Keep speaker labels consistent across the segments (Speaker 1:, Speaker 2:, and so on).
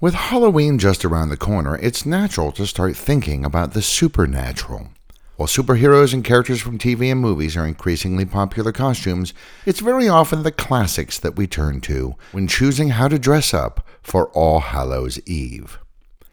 Speaker 1: With Halloween just around the corner, it's natural to start thinking about the supernatural. While superheroes and characters from TV and movies are increasingly popular costumes, it's very often the classics that we turn to when choosing how to dress up for All Hallows Eve.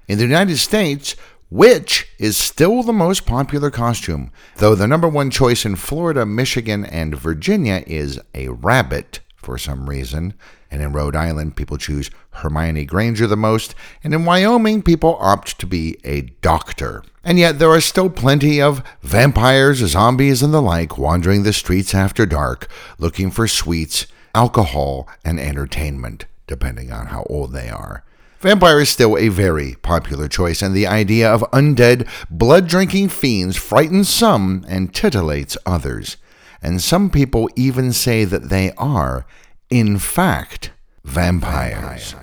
Speaker 1: In the United States, Witch is still the most popular costume, though the number one choice in Florida, Michigan, and Virginia is a rabbit for some reason. And in Rhode Island, people choose Hermione Granger the most. And in Wyoming, people opt to be a doctor. And yet, there are still plenty of vampires, zombies, and the like wandering the streets after dark, looking for sweets, alcohol, and entertainment, depending on how old they are. Vampire is still a very popular choice, and the idea of undead, blood drinking fiends frightens some and titillates others. And some people even say that they are, in fact, vampires.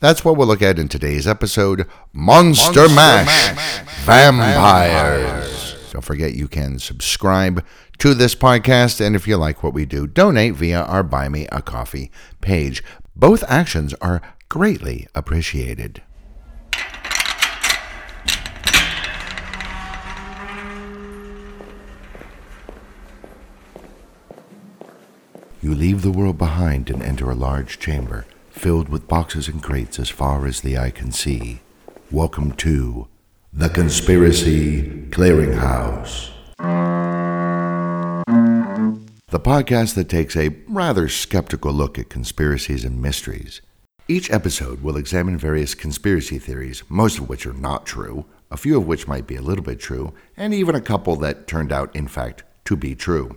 Speaker 1: That's what we'll look at in today's episode Monster, Monster Mash, Mash Vampires. Don't forget you can subscribe to this podcast, and if you like what we do, donate via our Buy Me a Coffee page. Both actions are greatly appreciated. You leave the world behind and enter a large chamber filled with boxes and crates as far as the eye can see. Welcome to the Conspiracy Clearinghouse. The podcast that takes a rather skeptical look at conspiracies and mysteries. Each episode will examine various conspiracy theories, most of which are not true, a few of which might be a little bit true, and even a couple that turned out, in fact, to be true.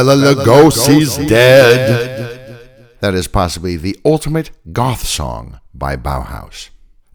Speaker 1: Bela Lugosi's dead. That is possibly the ultimate goth song by Bauhaus.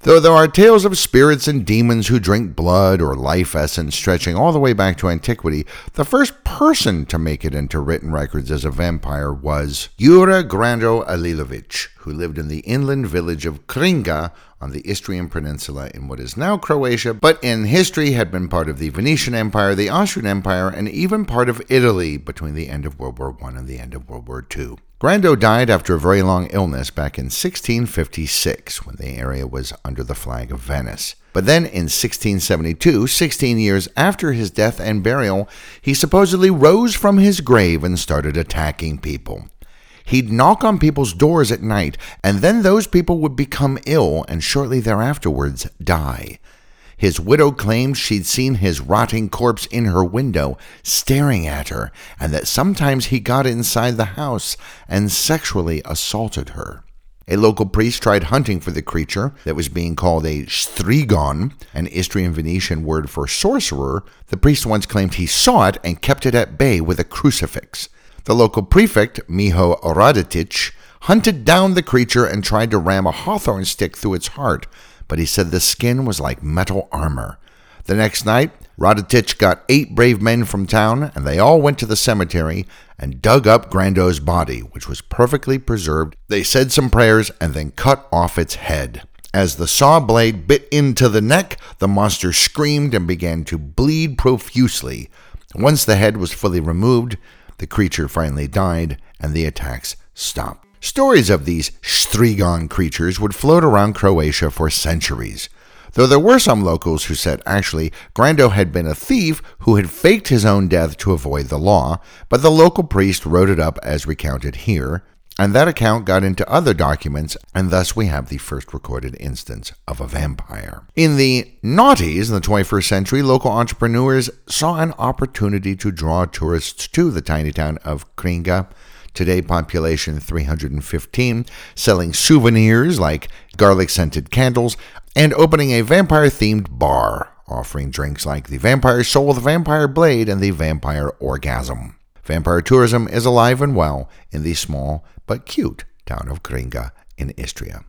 Speaker 1: Though there are tales of spirits and demons who drink blood or life essence stretching all the way back to antiquity, the first person to make it into written records as a vampire was Jure Grando Alilovic, who lived in the inland village of Kringa on the Istrian Peninsula in what is now Croatia, but in history had been part of the Venetian Empire, the Austrian Empire, and even part of Italy between the end of World War I and the end of World War II. Grando died after a very long illness back in 1656 when the area was under the flag of Venice. But then in 1672, 16 years after his death and burial, he supposedly rose from his grave and started attacking people. He'd knock on people's doors at night, and then those people would become ill and shortly thereafterwards die. His widow claimed she'd seen his rotting corpse in her window, staring at her, and that sometimes he got inside the house and sexually assaulted her. A local priest tried hunting for the creature that was being called a strigon, an Istrian Venetian word for sorcerer. The priest once claimed he saw it and kept it at bay with a crucifix. The local prefect, Miho Radetich, hunted down the creature and tried to ram a hawthorn stick through its heart, but he said the skin was like metal armor. The next night, Radetich got eight brave men from town, and they all went to the cemetery and dug up Grando's body, which was perfectly preserved. They said some prayers and then cut off its head. As the saw blade bit into the neck, the monster screamed and began to bleed profusely. Once the head was fully removed, the creature finally died, and the attacks stopped. Stories of these Strigon creatures would float around Croatia for centuries. Though there were some locals who said actually Grando had been a thief who had faked his own death to avoid the law, but the local priest wrote it up as recounted here, and that account got into other documents, and thus we have the first recorded instance of a vampire. In the noughties in the 21st century, local entrepreneurs saw an opportunity to draw tourists to the tiny town of Kringa. Today, population 315, selling souvenirs like garlic scented candles, and opening a vampire themed bar, offering drinks like the Vampire Soul, the Vampire Blade, and the Vampire Orgasm. vampire tourism is alive and well in the small but cute town of Kringa in Istria.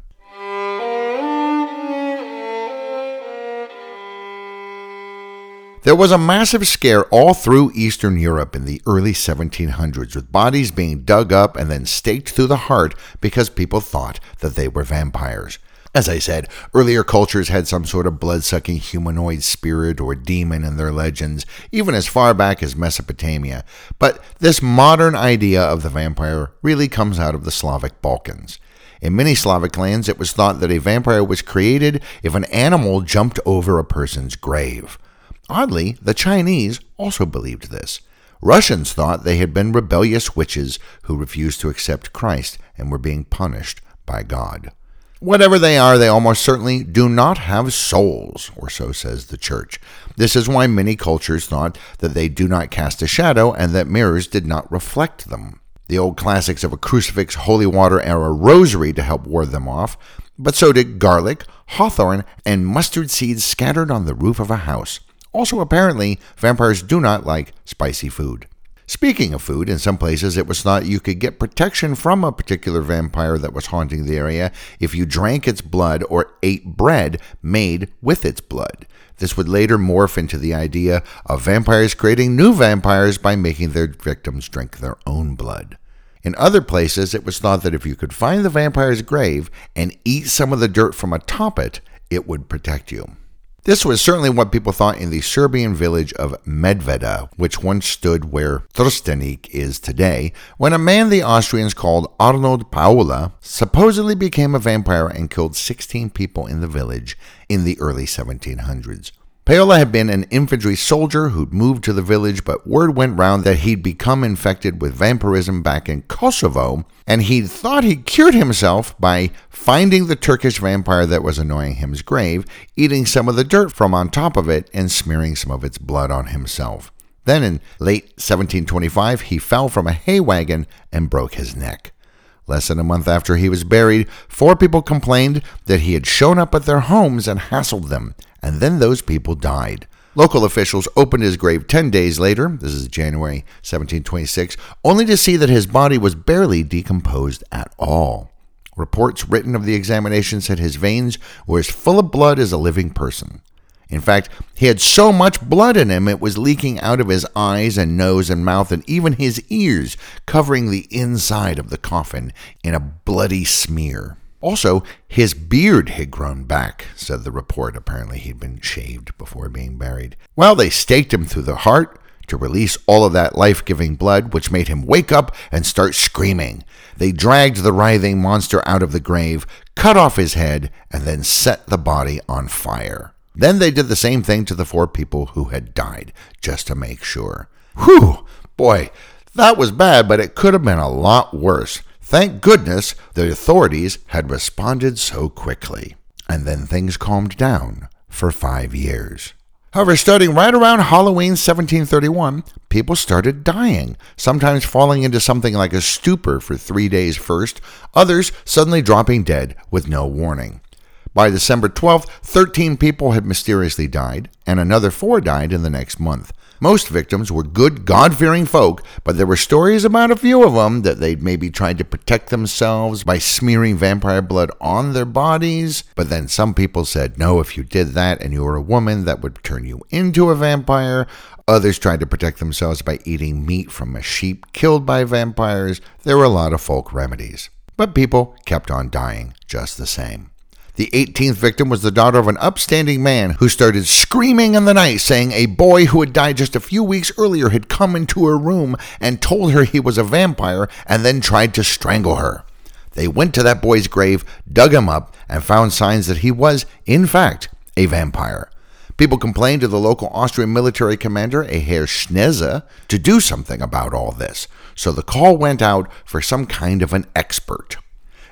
Speaker 1: There was a massive scare all through Eastern Europe in the early 1700s, with bodies being dug up and then staked through the heart because people thought that they were vampires. As I said, earlier cultures had some sort of blood sucking humanoid spirit or demon in their legends, even as far back as Mesopotamia. But this modern idea of the vampire really comes out of the Slavic Balkans. In many Slavic lands, it was thought that a vampire was created if an animal jumped over a person's grave. Oddly, the Chinese also believed this. Russians thought they had been rebellious witches who refused to accept Christ and were being punished by God. Whatever they are, they almost certainly do not have souls, or so says the church. This is why many cultures thought that they do not cast a shadow and that mirrors did not reflect them. The old classics of a crucifix, holy water, or a rosary to help ward them off, but so did garlic, hawthorn, and mustard seeds scattered on the roof of a house. Also, apparently, vampires do not like spicy food. Speaking of food, in some places it was thought you could get protection from a particular vampire that was haunting the area if you drank its blood or ate bread made with its blood. This would later morph into the idea of vampires creating new vampires by making their victims drink their own blood. In other places, it was thought that if you could find the vampire's grave and eat some of the dirt from atop it, it would protect you. This was certainly what people thought in the Serbian village of Medveda, which once stood where Trstenik is today, when a man the Austrians called Arnold Paole supposedly became a vampire and killed 16 people in the village in the early 1700s. Paole had been an infantry soldier who'd moved to the village, but word went round that he'd become infected with vampirism back in Kosovo, and he'd thought he'd cured himself by finding the Turkish vampire that was annoying him's grave, eating some of the dirt from on top of it, and smearing some of its blood on himself. Then in late 1725, he fell from a hay wagon and broke his neck. Less than a month after he was buried, four people complained that he had shown up at their homes and hassled them, and then those people died. Local officials opened his grave 10 days later, this is January 1726, only to see that his body was barely decomposed at all. Reports written of the examination said his veins were as full of blood as a living person. In fact, he had so much blood in him it was leaking out of his eyes and nose and mouth and even his ears, covering the inside of the coffin in a bloody smear. Also, his beard had grown back, said the report. Apparently, he'd been shaved before being buried. Well, they staked him through the heart to release all of that life giving blood, which made him wake up and start screaming. They dragged the writhing monster out of the grave, cut off his head, and then set the body on fire. Then they did the same thing to the four people who had died, just to make sure. Whew! Boy, that was bad, but it could have been a lot worse. Thank goodness the authorities had responded so quickly. And then things calmed down for five years. However, starting right around Halloween 1731, people started dying, sometimes falling into something like a stupor for three days first, others suddenly dropping dead with no warning. By December 12th, 13 people had mysteriously died, and another four died in the next month. Most victims were good, God fearing folk, but there were stories about a few of them that they'd maybe tried to protect themselves by smearing vampire blood on their bodies. But then some people said, no, if you did that and you were a woman, that would turn you into a vampire. Others tried to protect themselves by eating meat from a sheep killed by vampires. There were a lot of folk remedies. But people kept on dying just the same. The 18th victim was the daughter of an upstanding man who started screaming in the night, saying a boy who had died just a few weeks earlier had come into her room and told her he was a vampire and then tried to strangle her. They went to that boy's grave, dug him up, and found signs that he was, in fact, a vampire. People complained to the local Austrian military commander, a Herr Schneze, to do something about all this. So the call went out for some kind of an expert.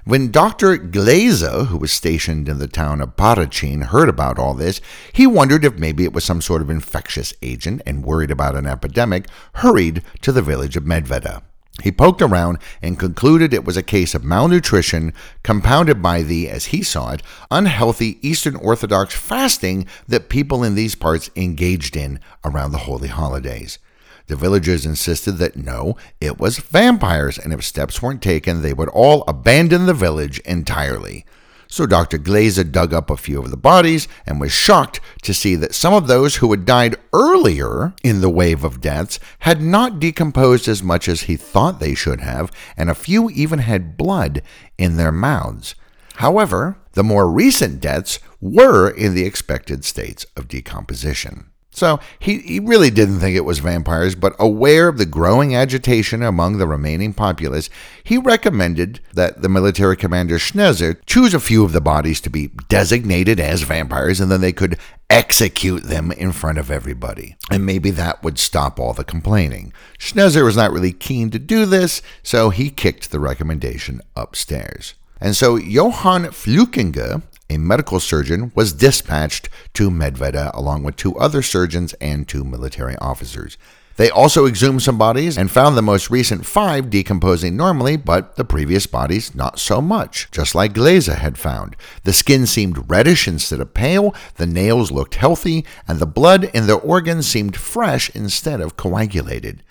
Speaker 1: When Dr. Glaser, who was stationed in the town of Parachin, heard about all this, he wondered if maybe it was some sort of infectious agent and worried about an epidemic, hurried to the village of Medveda. He poked around and concluded it was a case of malnutrition compounded by the, as he saw it, unhealthy Eastern Orthodox fasting that people in these parts engaged in around the holy holidays. The villagers insisted that no, it was vampires, and if steps weren't taken, they would all abandon the village entirely. So Dr. Glaser dug up a few of the bodies and was shocked to see that some of those who had died earlier in the wave of deaths had not decomposed as much as he thought they should have, and a few even had blood in their mouths. However, the more recent deaths were in the expected states of decomposition. So he, he really didn't think it was vampires, but aware of the growing agitation among the remaining populace, he recommended that the military commander Schnitzer choose a few of the bodies to be designated as vampires and then they could execute them in front of everybody. And maybe that would stop all the complaining. Schnitzer was not really keen to do this, so he kicked the recommendation upstairs. And so Johann Flukinger a medical surgeon was dispatched to Medveda along with two other surgeons and two military officers. They also exhumed some bodies and found the most recent five decomposing normally, but the previous bodies not so much, just like Glaser had found. The skin seemed reddish instead of pale, the nails looked healthy, and the blood in their organs seemed fresh instead of coagulated.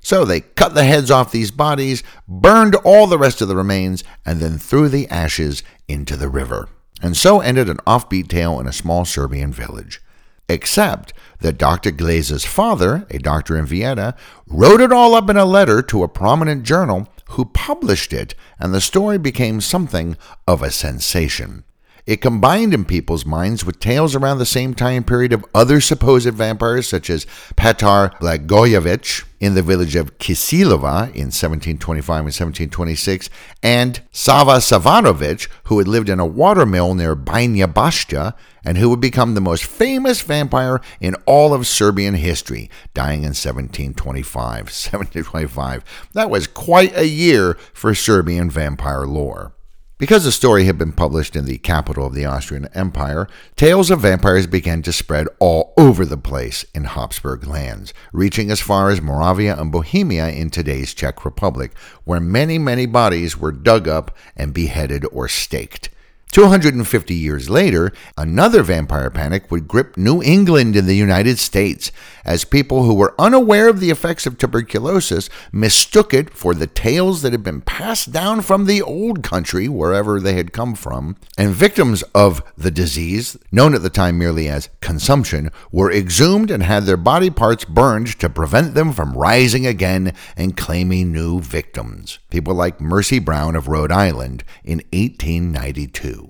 Speaker 1: So they cut the heads off these bodies, burned all the rest of the remains, and then threw the ashes into the river. And so ended an offbeat tale in a small Serbian village. Except that Dr. Glaser's father, a doctor in Vienna, wrote it all up in a letter to a prominent journal who published it, and the story became something of a sensation. It combined in people's minds with tales around the same time period of other supposed vampires, such as Petar Blagojevich in the village of Kisilova in 1725 and 1726, and Sava Savanovich, who had lived in a watermill near Bajina Bašta and who would become the most famous vampire in all of Serbian history, dying in 1725. 1725. That was quite a year for Serbian vampire lore. Because the story had been published in the capital of the Austrian Empire, tales of vampires began to spread all over the place in Habsburg lands, reaching as far as Moravia and Bohemia in today's Czech Republic, where many, many bodies were dug up and beheaded or staked. 250 years later, another vampire panic would grip New England in the United States as people who were unaware of the effects of tuberculosis mistook it for the tales that had been passed down from the old country, wherever they had come from, and victims of the disease, known at the time merely as consumption, were exhumed and had their body parts burned to prevent them from rising again and claiming new victims. People like Mercy Brown of Rhode Island in 1892.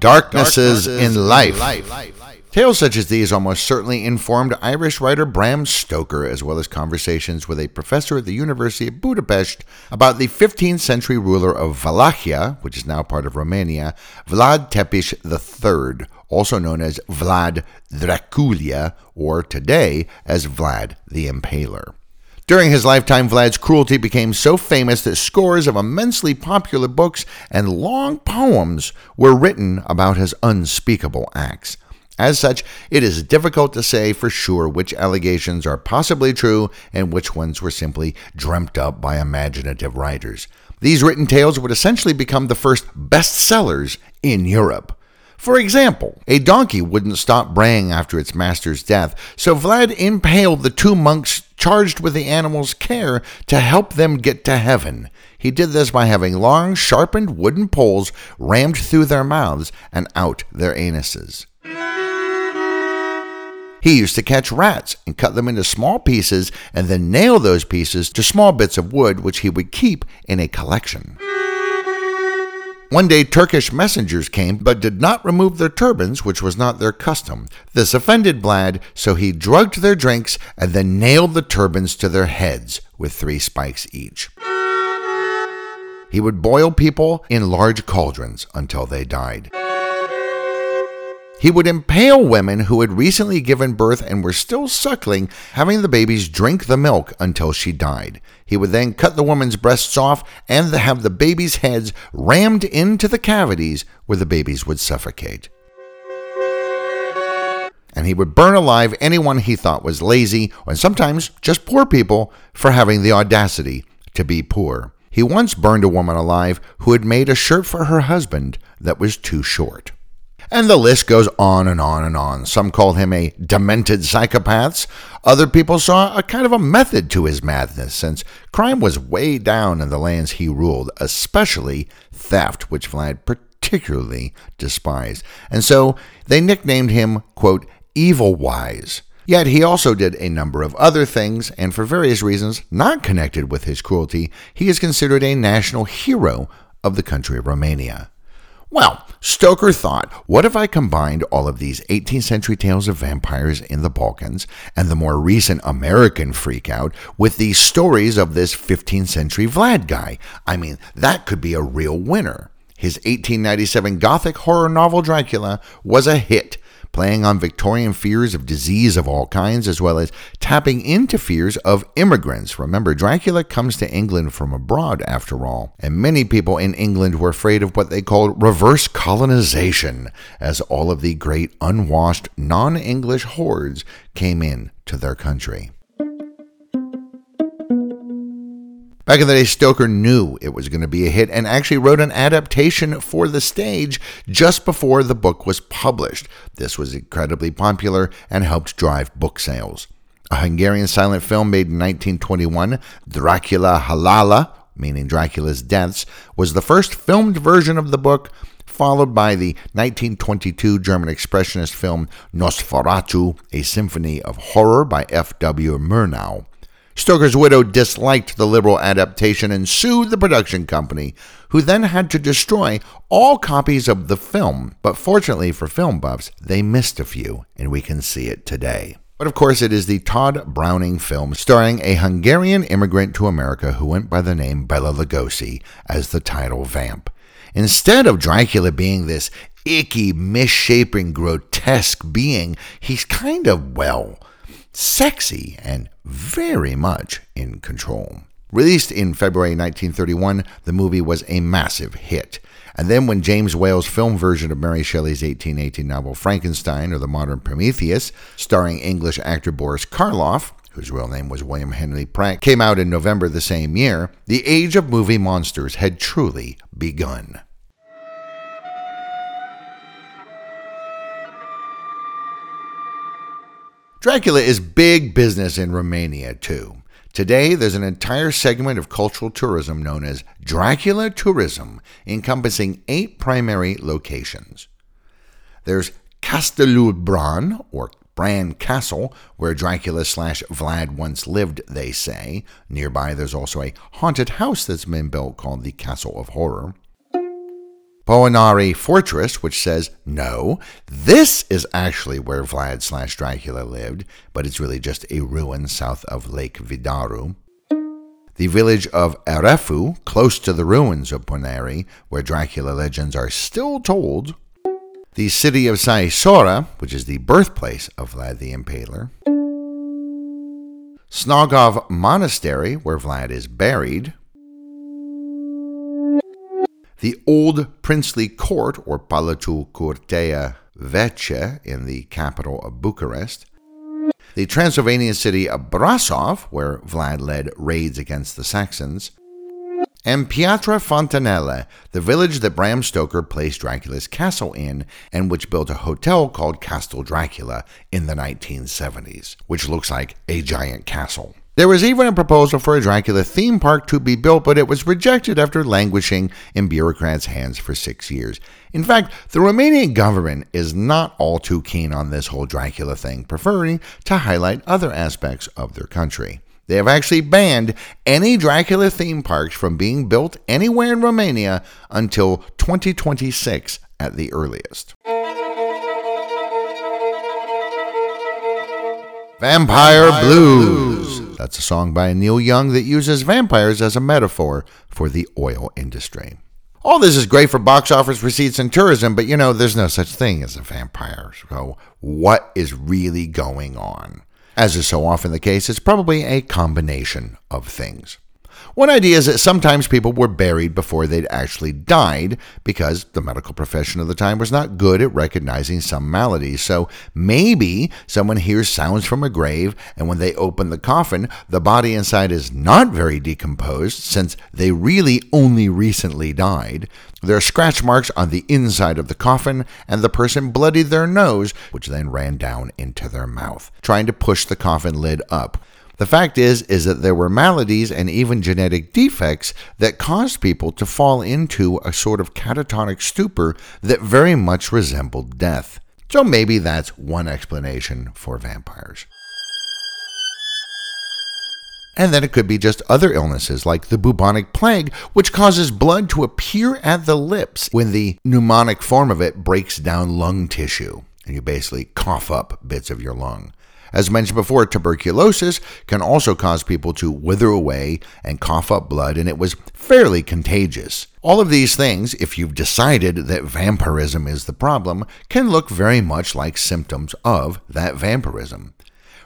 Speaker 1: Darknesses, in life. Tales such as these almost certainly informed Irish writer Bram Stoker, as well as conversations with a professor at the University of Budapest about the 15th century ruler of Wallachia, which is now part of Romania, Vlad Tepes III, also known as Vlad Dracula, or today as Vlad the Impaler. During his lifetime, Vlad's cruelty became so famous that scores of immensely popular books and long poems were written about his unspeakable acts. As such, it is difficult to say for sure which allegations are possibly true and which ones were simply dreamt up by imaginative writers. These written tales would essentially become the first bestsellers in Europe. For example, a donkey wouldn't stop braying after its master's death, so Vlad impaled the two monks charged with the animal's care to help them get to heaven. He did this by having long, sharpened wooden poles rammed through their mouths and out their anuses. He used to catch rats and cut them into small pieces and then nail those pieces to small bits of wood which he would keep in a collection. One day, Turkish messengers came, but did not remove their turbans, which was not their custom. This offended Vlad, so he drugged their drinks and then nailed the turbans to their heads with three spikes each. He would boil people in large cauldrons until they died. He would impale women who had recently given birth and were still suckling, having the babies drink the milk until she died. He would then cut the woman's breasts off and have the babies' heads rammed into the cavities where the babies would suffocate. And he would burn alive anyone he thought was lazy, and sometimes just poor people, for having the audacity to be poor. He once burned a woman alive who had made a shirt for her husband that was too short. And the list goes on and on and on. Some call him a demented psychopath. Other people saw a kind of a method to his madness, since crime was way down in the lands he ruled, especially theft, which Vlad particularly despised. And so they nicknamed him, quote, Evil Wise. Yet he also did a number of other things, and for various reasons not connected with his cruelty, he is considered a national hero of the country of Romania. Well, Stoker thought, what if I combined all of these 18th century tales of vampires in the Balkans and the more recent American freakout with these stories of this 15th century Vlad guy? I mean, that could be a real winner. His 1897 Gothic horror novel Dracula was a hit playing on Victorian fears of disease of all kinds, as well as tapping into fears of immigrants. Remember, Dracula comes to England from abroad, after all, and many people in England were afraid of what they called reverse colonization, as all of the great unwashed non English hordes came in to their country. Back in the day, Stoker knew it was going to be a hit and actually wrote an adaptation for the stage just before the book was published. This was incredibly popular and helped drive book sales. A Hungarian silent film made in 1921, Dracula Halala, meaning Dracula's Deaths, was the first filmed version of the book, followed by the 1922 German expressionist film Nosferatu, a symphony of horror by F.W. Murnau. Stoker's widow disliked the liberal adaptation and sued the production company, who then had to destroy all copies of the film. But fortunately for film buffs, they missed a few, and we can see it today. But of course, it is the Tod Browning film starring a Hungarian immigrant to America who went by the name Bela Lugosi as the title vamp. Instead of Dracula being this icky, misshapen, grotesque being, he's kind of, well, sexy and very much in control. Released in February 1931, the movie was a massive hit. And then, when James Whale's film version of Mary Shelley's 1818 novel Frankenstein or the Modern Prometheus, starring English actor Boris Karloff, whose real name was William Henry Pratt, came out in November the same year, the age of movie monsters had truly begun. Dracula is big business in Romania, too. Today, there's an entire segment of cultural tourism known as Dracula Tourism, encompassing eight primary locations. There's Castelul Bran, or Bran Castle, where Dracula slash Vlad once lived, they say. Nearby, there's also a haunted house that's been built called the Castle of Horror. Poenari Fortress, which says, no, this is actually where Vlad slash Dracula lived, but it's really just a ruin south of Lake Vidaru. The village of Arefu, close to the ruins of Poenari, where Dracula legends are still told. The city of Sighisoara, which is the birthplace of Vlad the Impaler. Snagov Monastery, where Vlad is buried the old princely court, or Palatul Curtea Veche, in the capital of Bucharest, the Transylvanian city of Brasov, where Vlad led raids against the Saxons, and Piatra Fântânele, the village that Bram Stoker placed Dracula's castle in, and which built a hotel called Castle Dracula in the 1970s, which looks like a giant castle. There was even a proposal for a Dracula theme park to be built, but it was rejected after languishing in bureaucrats' hands for six years. In fact, the Romanian government is not all too keen on this whole Dracula thing, preferring to highlight other aspects of their country. They have actually banned any Dracula theme parks from being built anywhere in Romania until 2026 at the earliest. Vampire Blues. That's a song by Neil Young that uses vampires as a metaphor for the oil industry. All this is great for box office receipts and tourism, but you know, there's no such thing as a vampire. So, what is really going on? As is so often the case, it's probably a combination of things. One idea is that sometimes people were buried before they'd actually died because the medical profession of the time was not good at recognizing some maladies. So maybe someone hears sounds from a grave, and when they open the coffin, the body inside is not very decomposed since they really only recently died. There are scratch marks on the inside of the coffin, and the person bloodied their nose, which then ran down into their mouth, trying to push the coffin lid up. The fact is is that there were maladies and even genetic defects that caused people to fall into a sort of catatonic stupor that very much resembled death. So maybe that's one explanation for vampires. And then it could be just other illnesses like the bubonic plague, which causes blood to appear at the lips when the pneumonic form of it breaks down lung tissue, and you basically cough up bits of your lung. As mentioned before, tuberculosis can also cause people to wither away and cough up blood, and it was fairly contagious. All of these things, if you've decided that vampirism is the problem, can look very much like symptoms of that vampirism.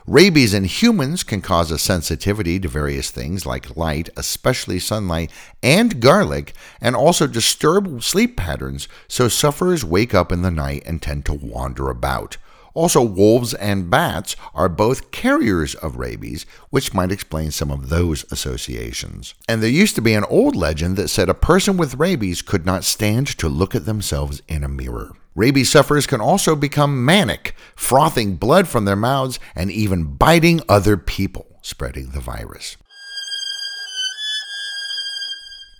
Speaker 1: Rabies in humans can cause a sensitivity to various things like light, especially sunlight, and garlic, and also disturb sleep patterns, so sufferers wake up in the night and tend to wander about. Also, wolves and bats are both carriers of rabies, which might explain some of those associations. And there used to be an old legend that said a person with rabies could not stand to look at themselves in a mirror. Rabies sufferers can also become manic, frothing blood from their mouths and even biting other people, spreading the virus.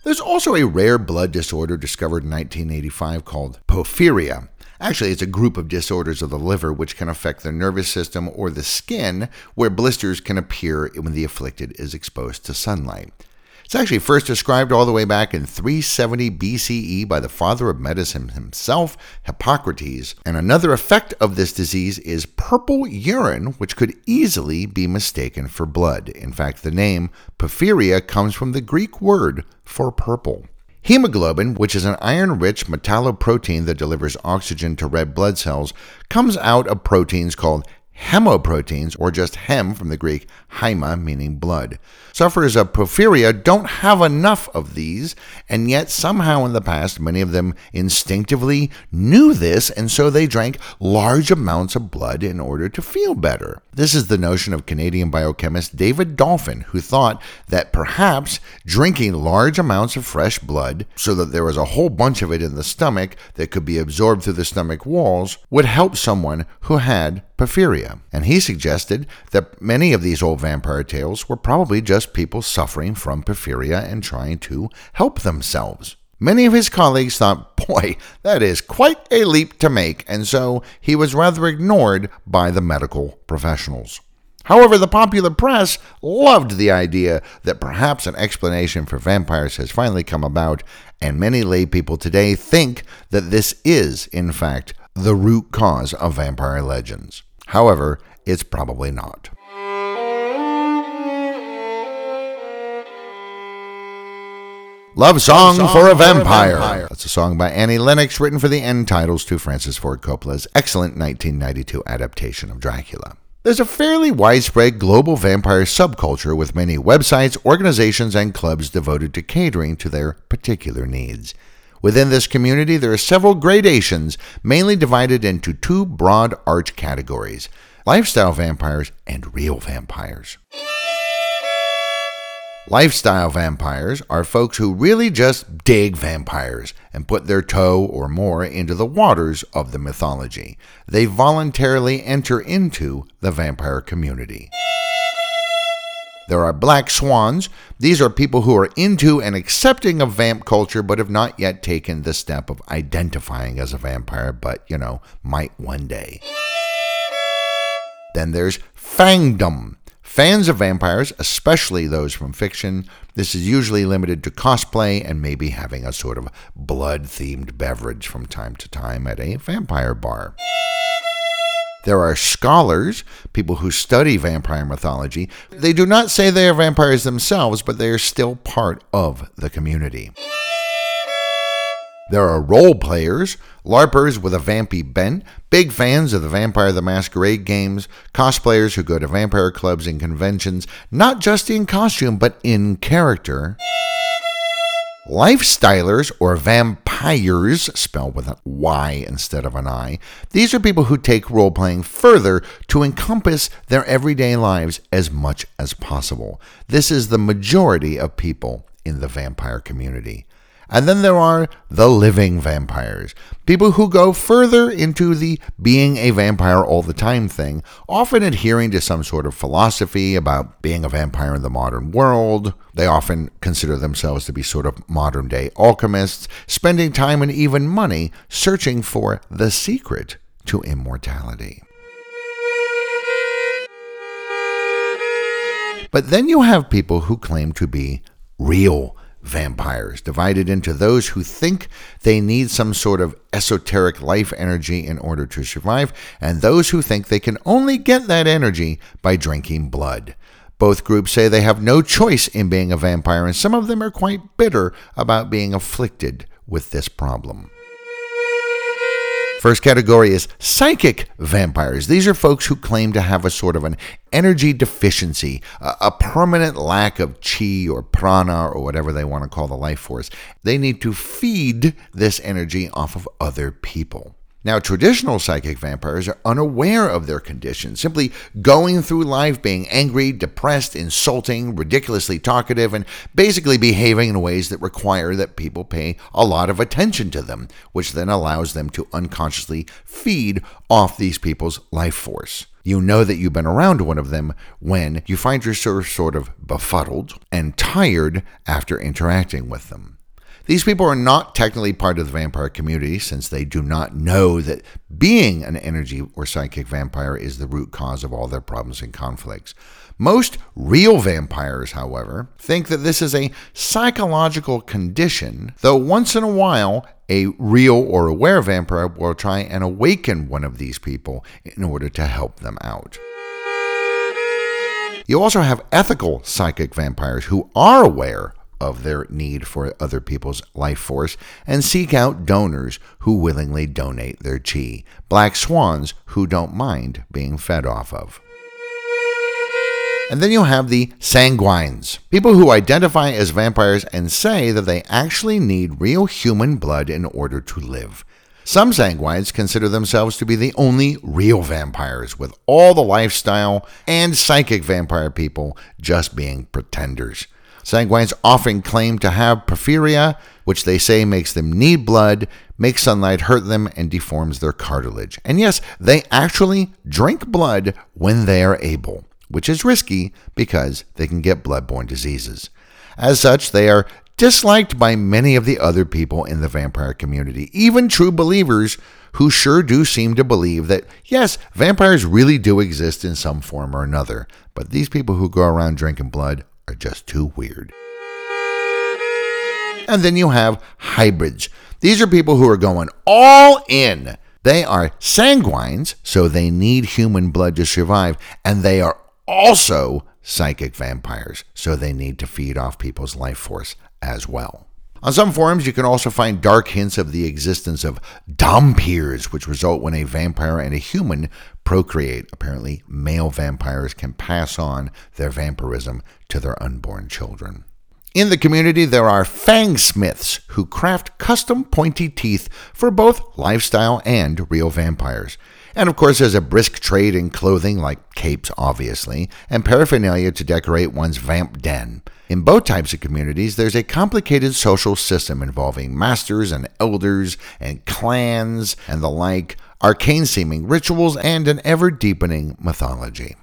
Speaker 1: There's also a rare blood disorder discovered in 1985 called porphyria. Actually, it's a group of disorders of the liver which can affect the nervous system or the skin, where blisters can appear when the afflicted is exposed to sunlight. It's actually first described all the way back in 370 BCE by the father of medicine himself, Hippocrates. And another effect of this disease is purple urine, which could easily be mistaken for blood. In fact, the name porphyria comes from the Greek word for purple. Hemoglobin, which is an iron rich metalloprotein that delivers oxygen to red blood cells, comes out of proteins called hemoproteins, or just heme from the Greek haima, meaning blood. Sufferers of porphyria don't have enough of these, and yet somehow in the past, many of them instinctively knew this, and so they drank large amounts of blood in order to feel better. This is the notion of Canadian biochemist David Dolphin, who thought that perhaps drinking large amounts of fresh blood, so that there was a whole bunch of it in the stomach that could be absorbed through the stomach walls, would help someone who had porphyria. And he suggested that many of these old vampire tales were probably just people suffering from porphyria and trying to help themselves. Many of his colleagues thought, boy, that is quite a leap to make, and so he was rather ignored by the medical professionals. However, the popular press loved the idea that perhaps an explanation for vampires has finally come about, and many lay people today think that this is, in fact, the root cause of vampire legends. However, it's probably not. Love Song, Love song for, a, for vampire. a Vampire. That's a song by Annie Lennox, written for the end titles to Francis Ford Coppola's excellent 1992 adaptation of Dracula. There's a fairly widespread global vampire subculture with many websites, organizations, and clubs devoted to catering to their particular needs. Within this community, there are several gradations, mainly divided into two broad arch categories lifestyle vampires and real vampires. Lifestyle vampires are folks who really just dig vampires and put their toe or more into the waters of the mythology. They voluntarily enter into the vampire community. There are black swans. These are people who are into and accepting of vamp culture but have not yet taken the step of identifying as a vampire, but, you know, might one day. Then there's fangdom. Fans of vampires, especially those from fiction, this is usually limited to cosplay and maybe having a sort of blood themed beverage from time to time at a vampire bar. There are scholars, people who study vampire mythology. They do not say they are vampires themselves, but they are still part of the community. There are role players, LARPers with a vampy bent, big fans of the Vampire the Masquerade games, cosplayers who go to vampire clubs and conventions, not just in costume, but in character. Lifestylers or vampyres, spelled with a Y instead of an I, these are people who take role playing further to encompass their everyday lives as much as possible. This is the majority of people in the vampire community. And then there are the living vampires, people who go further into the being a vampire all the time thing, often adhering to some sort of philosophy about being a vampire in the modern world. They often consider themselves to be sort of modern day alchemists, spending time and even money searching for the secret to immortality. But then you have people who claim to be real vampires, divided into those who think they need some sort of esoteric life energy in order to survive, and those who think they can only get that energy by drinking blood. Both groups say they have no choice in being a vampire, and some of them are quite bitter about being afflicted with this problem. First category is psychic vampires. These are folks who claim to have a sort of an energy deficiency, a, permanent lack of chi or prana or whatever they want to call the life force. They need to feed this energy off of other people. Now, traditional psychic vampires are unaware of their condition, simply going through life being angry, depressed, insulting, ridiculously talkative, and basically behaving in ways that require that people pay a lot of attention to them, which then allows them to unconsciously feed off these people's life force. You know that you've been around one of them when you find yourself sort of befuddled and tired after interacting with them. These people are not technically part of the vampire community since they do not know that being an energy or psychic vampire is the root cause of all their problems and conflicts. Most real vampires, however, think that this is a psychological condition, though once in a while, a real or aware vampire will try and awaken one of these people in order to help them out. You also have ethical psychic vampires who are aware of their need for other people's life force and seek out donors who willingly donate their chi, black swans who don't mind being fed off of. And then you have the sanguines, people who identify as vampires and say that they actually need real human blood in order to live. Some sanguines consider themselves to be the only real vampires, with all the lifestyle and psychic vampire people just being pretenders. Sanguines often claim to have porphyria, which they say makes them need blood, makes sunlight hurt them, and deforms their cartilage. And yes, they actually drink blood when they are able, which is risky because they can get bloodborne diseases. As such, they are disliked by many of the other people in the vampire community, even true believers who sure do seem to believe that, yes, vampires really do exist in some form or another. But these people who go around drinking blood are just too weird. And then you have hybrids. These are people who are going all in. They are sanguines, so they need human blood to survive, and they are also psychic vampires, so they need to feed off people's life force as well. On some forums, you can also find dark hints of the existence of dhampirs, which result when a vampire and a human procreate. Apparently, male vampires can pass on their vampirism to their unborn children. In the community, there are fangsmiths who craft custom pointy teeth for both lifestyle and real vampires. And of course, there's a brisk trade in clothing like capes, obviously, and paraphernalia to decorate one's vamp den. In both types of communities, there's a complicated social system involving masters and elders and clans and the like, arcane seeming rituals, and an ever deepening mythology.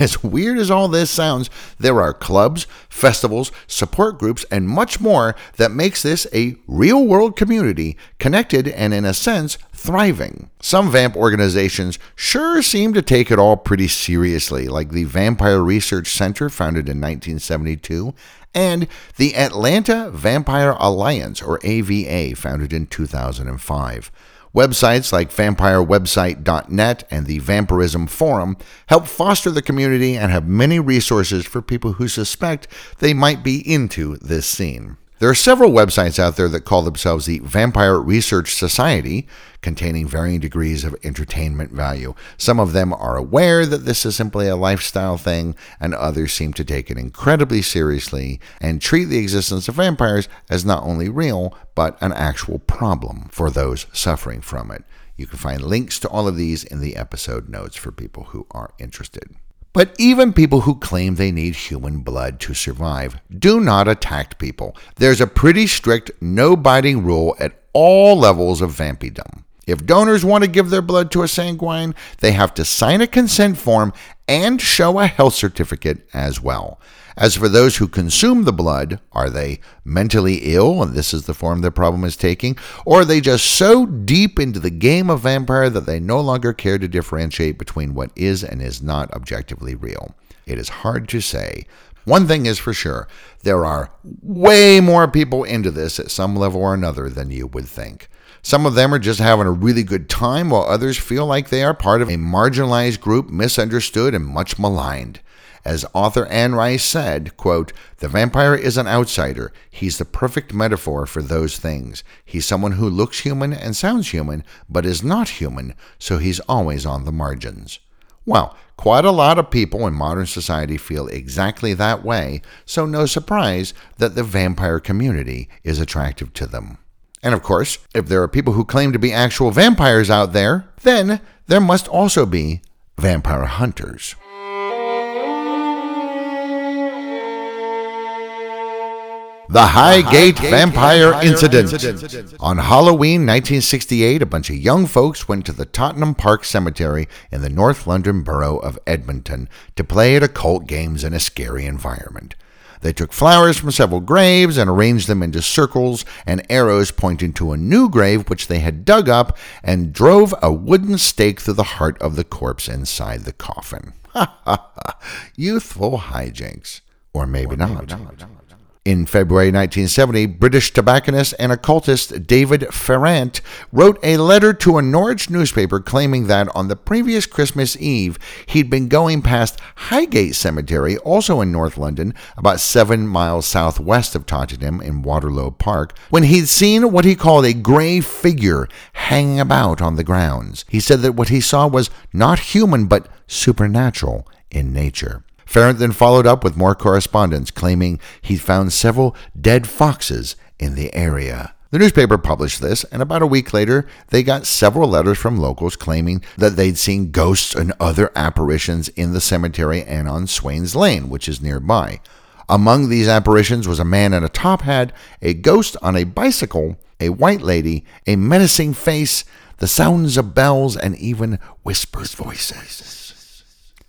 Speaker 1: As weird as all this sounds, there are clubs, festivals, support groups, and much more that makes this a real world community, connected and in a sense thriving. Some vamp organizations sure seem to take it all pretty seriously, like the Vampire Research Center, founded in 1972, and the Atlanta Vampire Alliance, or AVA, founded in 2005. Websites like vampirewebsite.net and the Vampirism Forum help foster the community and have many resources for people who suspect they might be into this scene. There are several websites out there that call themselves the Vampire Research Society, containing varying degrees of entertainment value. Some of them are aware that this is simply a lifestyle thing, and others seem to take it incredibly seriously and treat the existence of vampires as not only real, but an actual problem for those suffering from it. You can find links to all of these in the episode notes for people who are interested. But even people who claim they need human blood to survive do not attack people. There's a pretty strict no biting rule at all levels of vampydom. If donors want to give their blood to a sanguine, they have to sign a consent form and show a health certificate as well. As for those who consume the blood, are they mentally ill and this is the form their problem is taking? Or are they just so deep into the game of vampire that they no longer care to differentiate between what is and is not objectively real? It is hard to say. One thing is for sure there are way more people into this at some level or another than you would think. Some of them are just having a really good time, while others feel like they are part of a marginalized group, misunderstood and much maligned. As author Anne Rice said, quote, The vampire is an outsider. He's the perfect metaphor for those things. He's someone who looks human and sounds human, but is not human, so he's always on the margins. Well, quite a lot of people in modern society feel exactly that way, so no surprise that the vampire community is attractive to them. And of course, if there are people who claim to be actual vampires out there, then there must also be vampire hunters. The Highgate, Highgate Vampire, Vampire Incident. Incident. On Halloween 1968, a bunch of young folks went to the Tottenham Park Cemetery in the North London borough of Edmonton to play at occult games in a scary environment. They took flowers from several graves and arranged them into circles and arrows pointing to a new grave which they had dug up and drove a wooden stake through the heart of the corpse inside the coffin. Ha ha ha! Youthful hijinks. Or maybe, or not. maybe not. In February 1970, British tobacconist and occultist David Farrant wrote a letter to a Norwich newspaper claiming that on the previous Christmas Eve, he'd been going past Highgate Cemetery, also in North London, about seven miles southwest of Tottenham in Waterlow Park, when he'd seen what he called a gray figure hanging about on the grounds. He said that what he saw was not human but supernatural in nature. Farrant then followed up with more correspondence claiming he'd found several dead foxes in the area. The newspaper published this, and about a week later, they got several letters from locals claiming that they'd seen ghosts and other apparitions in the cemetery and on Swains Lane, which is nearby. Among these apparitions was a man in a top hat, a ghost on a bicycle, a white lady, a menacing face, the sounds of bells, and even whispered voices.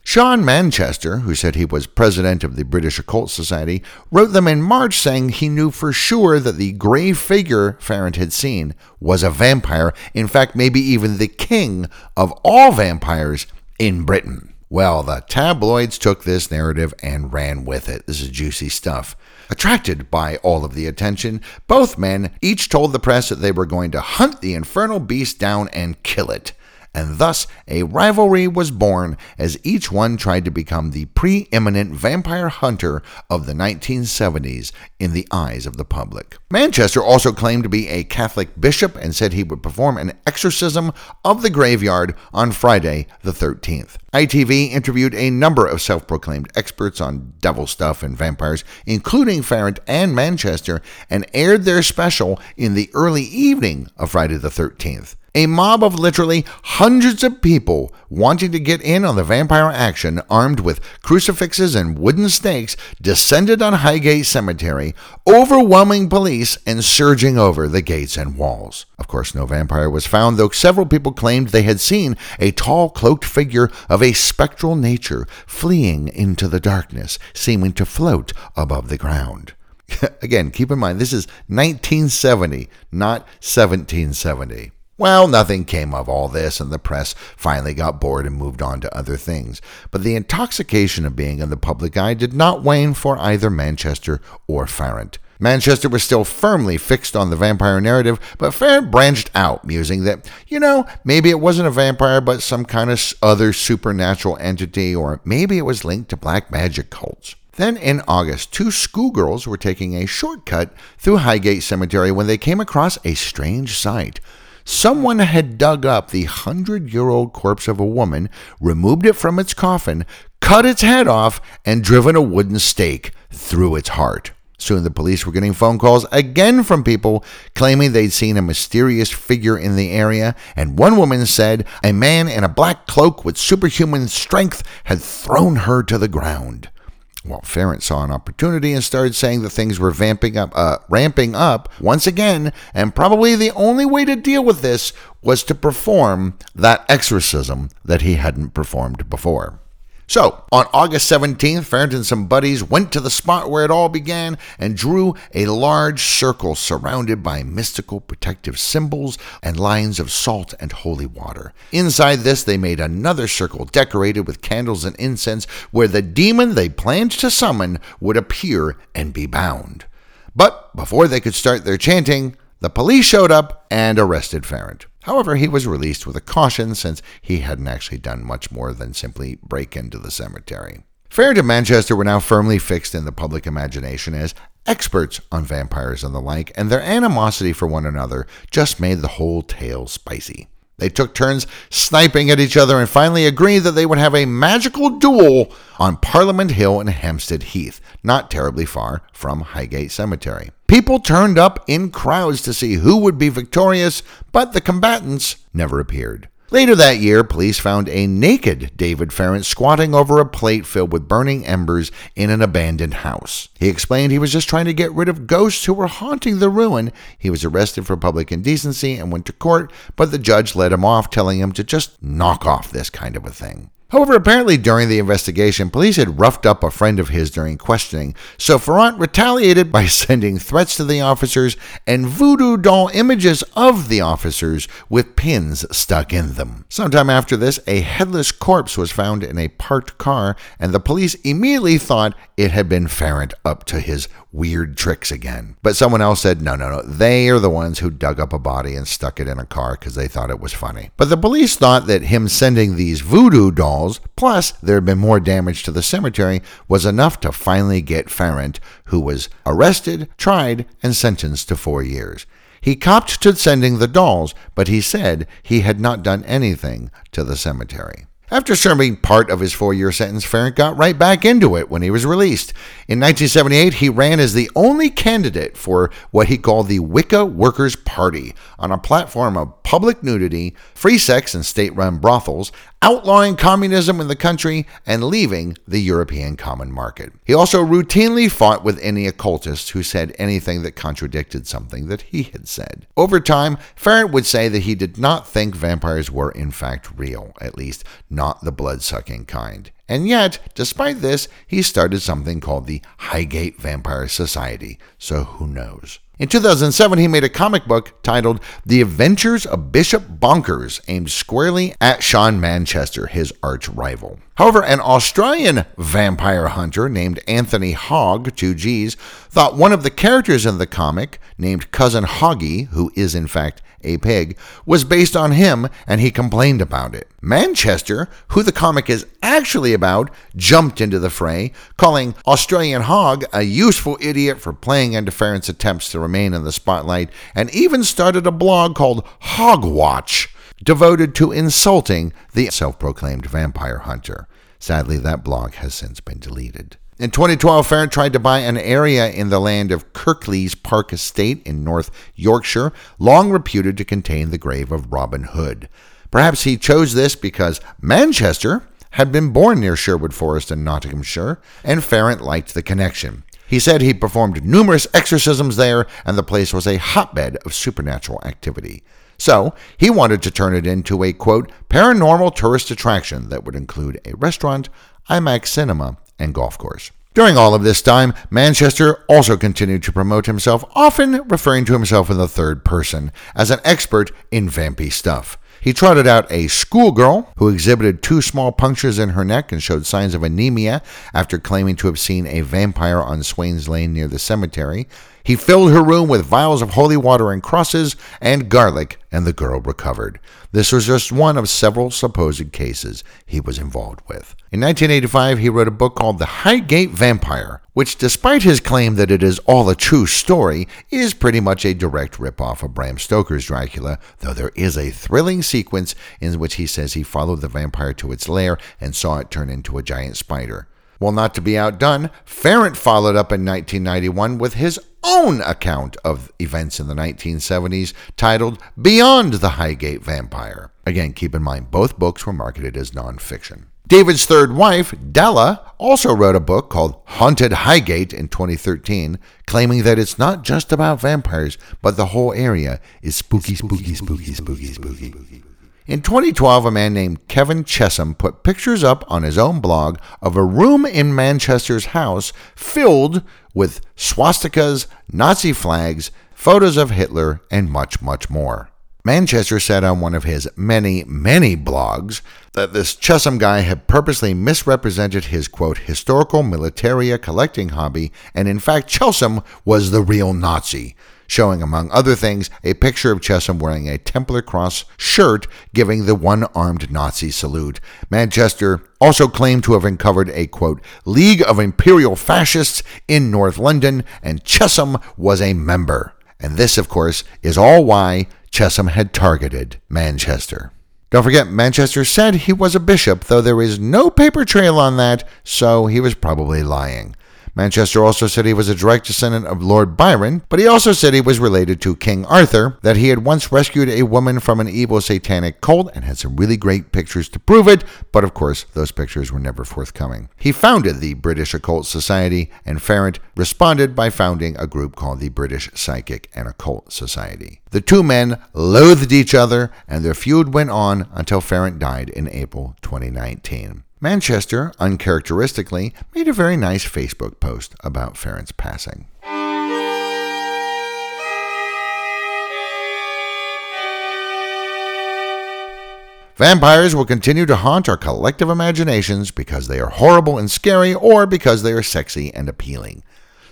Speaker 1: Sean Manchester, who said he was president of the British Occult Society, wrote them in March saying he knew for sure that the gray figure Farrant had seen was a vampire, in fact, maybe even the king of all vampires in Britain. Well, the tabloids took this narrative and ran with it. This is juicy stuff. Attracted by all of the attention, both men each told the press that they were going to hunt the infernal beast down and kill it and thus a rivalry was born as each one tried to become the preeminent vampire hunter of the 1970s in the eyes of the public. Manchester also claimed to be a Catholic bishop and said he would perform an exorcism of the graveyard on Friday the 13th. ITV interviewed a number of self proclaimed experts on devil stuff and vampires, including Farrant and Manchester, and aired their special in the early evening of Friday the 13th. A mob of literally hundreds of people wanting to get in on the vampire action, armed with crucifixes and wooden stakes, descended on Highgate Cemetery, overwhelming police and surging over the gates and walls. Of course, no vampire was found, though several people claimed they had seen a tall, cloaked figure of a spectral nature fleeing into the darkness, seeming to float above the ground. Again, keep in mind, this is 1970, not 1770. Well, nothing came of all this, and the press finally got bored and moved on to other things. But the intoxication of being in the public eye did not wane for either Manchester or Farrant. Manchester was still firmly fixed on the vampire narrative, but Farrant branched out, musing that, you know, maybe it wasn't a vampire, but some kind of other supernatural entity, or maybe it was linked to black magic cults. Then in August, two schoolgirls were taking a shortcut through Highgate Cemetery when they came across a strange sight. Someone had dug up the hundred year old corpse of a woman, removed it from its coffin, cut its head off, and driven a wooden stake through its heart. Soon the police were getting phone calls again from people claiming they'd seen a mysterious figure in the area, and one woman said a man in a black cloak with superhuman strength had thrown her to the ground. Well, Farrant saw an opportunity and started saying that things were vamping up, uh, ramping up once again, and probably the only way to deal with this was to perform that exorcism that he hadn't performed before. So, on August 17th, Farrant and some buddies went to the spot where it all began and drew a large circle surrounded by mystical protective symbols and lines of salt and holy water. Inside this, they made another circle decorated with candles and incense where the demon they planned to summon would appear and be bound. But before they could start their chanting, the police showed up and arrested Farrant. However, he was released with a caution since he hadn't actually done much more than simply break into the cemetery. Farrant and Manchester were now firmly fixed in the public imagination as experts on vampires and the like, and their animosity for one another just made the whole tale spicy. They took turns sniping at each other and finally agreed that they would have a magical duel on Parliament Hill in Hampstead Heath, not terribly far from Highgate Cemetery. People turned up in crowds to see who would be victorious, but the combatants never appeared. Later that year, police found a naked David Farrant squatting over a plate filled with burning embers in an abandoned house. He explained he was just trying to get rid of ghosts who were haunting the ruin. He was arrested for public indecency and went to court, but the judge let him off, telling him to just knock off this kind of a thing. However, apparently during the investigation, police had roughed up a friend of his during questioning, so Farrant retaliated by sending threats to the officers and voodoo doll images of the officers with pins stuck in them. Sometime after this, a headless corpse was found in a parked car, and the police immediately thought it had been Farrant up to his weird tricks again. But someone else said, no, no, no, they are the ones who dug up a body and stuck it in a car because they thought it was funny. But the police thought that him sending these voodoo dolls, plus there had been more damage to the cemetery, was enough to finally get Farrant, who was arrested, tried, and sentenced to four years. He copped to sending the dolls, but he said he had not done anything to the cemetery. After serving part of his four year sentence, Farrant got right back into it when he was released. In 1978, he ran as the only candidate for what he called the Wicca Workers' Party on a platform of public nudity, free sex and state run brothels, outlawing communism in the country, and leaving the European common market. He also routinely fought with any occultists who said anything that contradicted something that he had said. Over time, Farrant would say that he did not think vampires were in fact real, at least not the blood sucking kind. And yet, despite this, he started something called the Highgate Vampire Society, so who knows? In 2007, he made a comic book titled The Adventures of Bishop Bonkers, aimed squarely at Sean Manchester, his arch rival. However, an Australian vampire hunter named Anthony Hogg, 2Gs, thought one of the characters in the comic, named Cousin Hoggy, who is in fact a pig, was based on him and he complained about it. Manchester, who the comic is actually about, jumped into the fray, calling Australian Hogg a useful idiot for playing Farrant's attempts to remain in the spotlight, and even started a blog called Hogwatch, devoted to insulting the self proclaimed vampire hunter. Sadly, that blog has since been deleted. In 2012, Farrant tried to buy an area in the land of Kirklees Park Estate in North Yorkshire, long reputed to contain the grave of Robin Hood. Perhaps he chose this because Manchester had been born near Sherwood Forest in Nottinghamshire, and Farrant liked the connection. He said he performed numerous exorcisms there, and the place was a hotbed of supernatural activity. So, he wanted to turn it into a quote, paranormal tourist attraction that would include a restaurant, IMAX cinema, and golf course. During all of this time, Manchester also continued to promote himself, often referring to himself in the third person as an expert in vampy stuff. He trotted out a schoolgirl who exhibited two small punctures in her neck and showed signs of anemia after claiming to have seen a vampire on Swains Lane near the cemetery. He filled her room with vials of holy water and crosses and garlic, and the girl recovered. This was just one of several supposed cases he was involved with. In 1985, he wrote a book called The Highgate Vampire, which, despite his claim that it is all a true story, is pretty much a direct ripoff of Bram Stoker's Dracula, though there is a thrilling sequence in which he says he followed the vampire to its lair and saw it turn into a giant spider. Well, not to be outdone, Farrant followed up in 1991 with his own account of events in the 1970s titled Beyond the Highgate Vampire. Again, keep in mind, both books were marketed as nonfiction. David's third wife, Della, also wrote a book called Haunted Highgate in 2013, claiming that it's not just about vampires, but the whole area is spooky, spooky, spooky, spooky, spooky. spooky. In 2012, a man named Kevin Chesham put pictures up on his own blog of a room in Manchester's house filled with swastikas, Nazi flags, photos of Hitler, and much, much more. Manchester said on one of his many, many blogs that this Chesham guy had purposely misrepresented his quote historical militaria collecting hobby, and in fact, Chesham was the real Nazi showing, among other things, a picture of Chesham wearing a Templar Cross shirt giving the one armed Nazi salute. Manchester also claimed to have uncovered a quote, League of Imperial Fascists in North London, and Chesham was a member. And this, of course, is all why Chesham had targeted Manchester. Don't forget, Manchester said he was a bishop, though there is no paper trail on that, so he was probably lying. Manchester also said he was a direct descendant of Lord Byron, but he also said he was related to King Arthur, that he had once rescued a woman from an evil satanic cult and had some really great pictures to prove it, but of course, those pictures were never forthcoming. He founded the British Occult Society, and Farrant responded by founding a group called the British Psychic and Occult Society. The two men loathed each other, and their feud went on until Farrant died in April 2019. Manchester, uncharacteristically, made a very nice Facebook post about Farrant's passing. Vampires will continue to haunt our collective imaginations because they are horrible and scary or because they are sexy and appealing.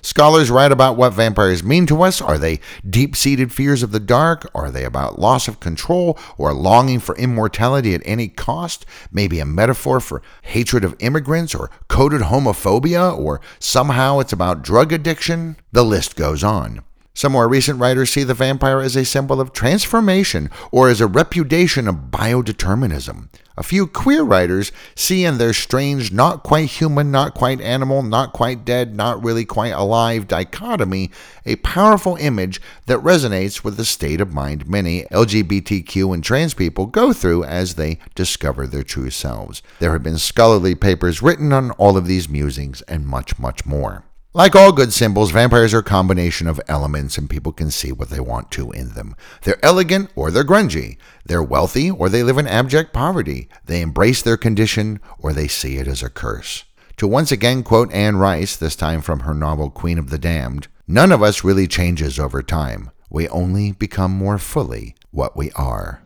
Speaker 1: Scholars write about what vampires mean to us. Are they deep seated fears of the dark? Are they about loss of control or longing for immortality at any cost? Maybe a metaphor for hatred of immigrants or coded homophobia? Or somehow it's about drug addiction? The list goes on. Some more recent writers see the vampire as a symbol of transformation or as a repudiation of biodeterminism. A few queer writers see in their strange, not quite human, not quite animal, not quite dead, not really quite alive dichotomy a powerful image that resonates with the state of mind many LGBTQ and trans people go through as they discover their true selves. There have been scholarly papers written on all of these musings and much, much more. Like all good symbols, vampires are a combination of elements and people can see what they want to in them. They're elegant or they're grungy. They're wealthy or they live in abject poverty. They embrace their condition or they see it as a curse. To once again quote Anne Rice, this time from her novel Queen of the Damned, none of us really changes over time. We only become more fully what we are.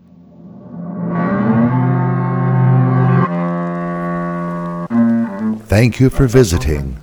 Speaker 1: Thank you for visiting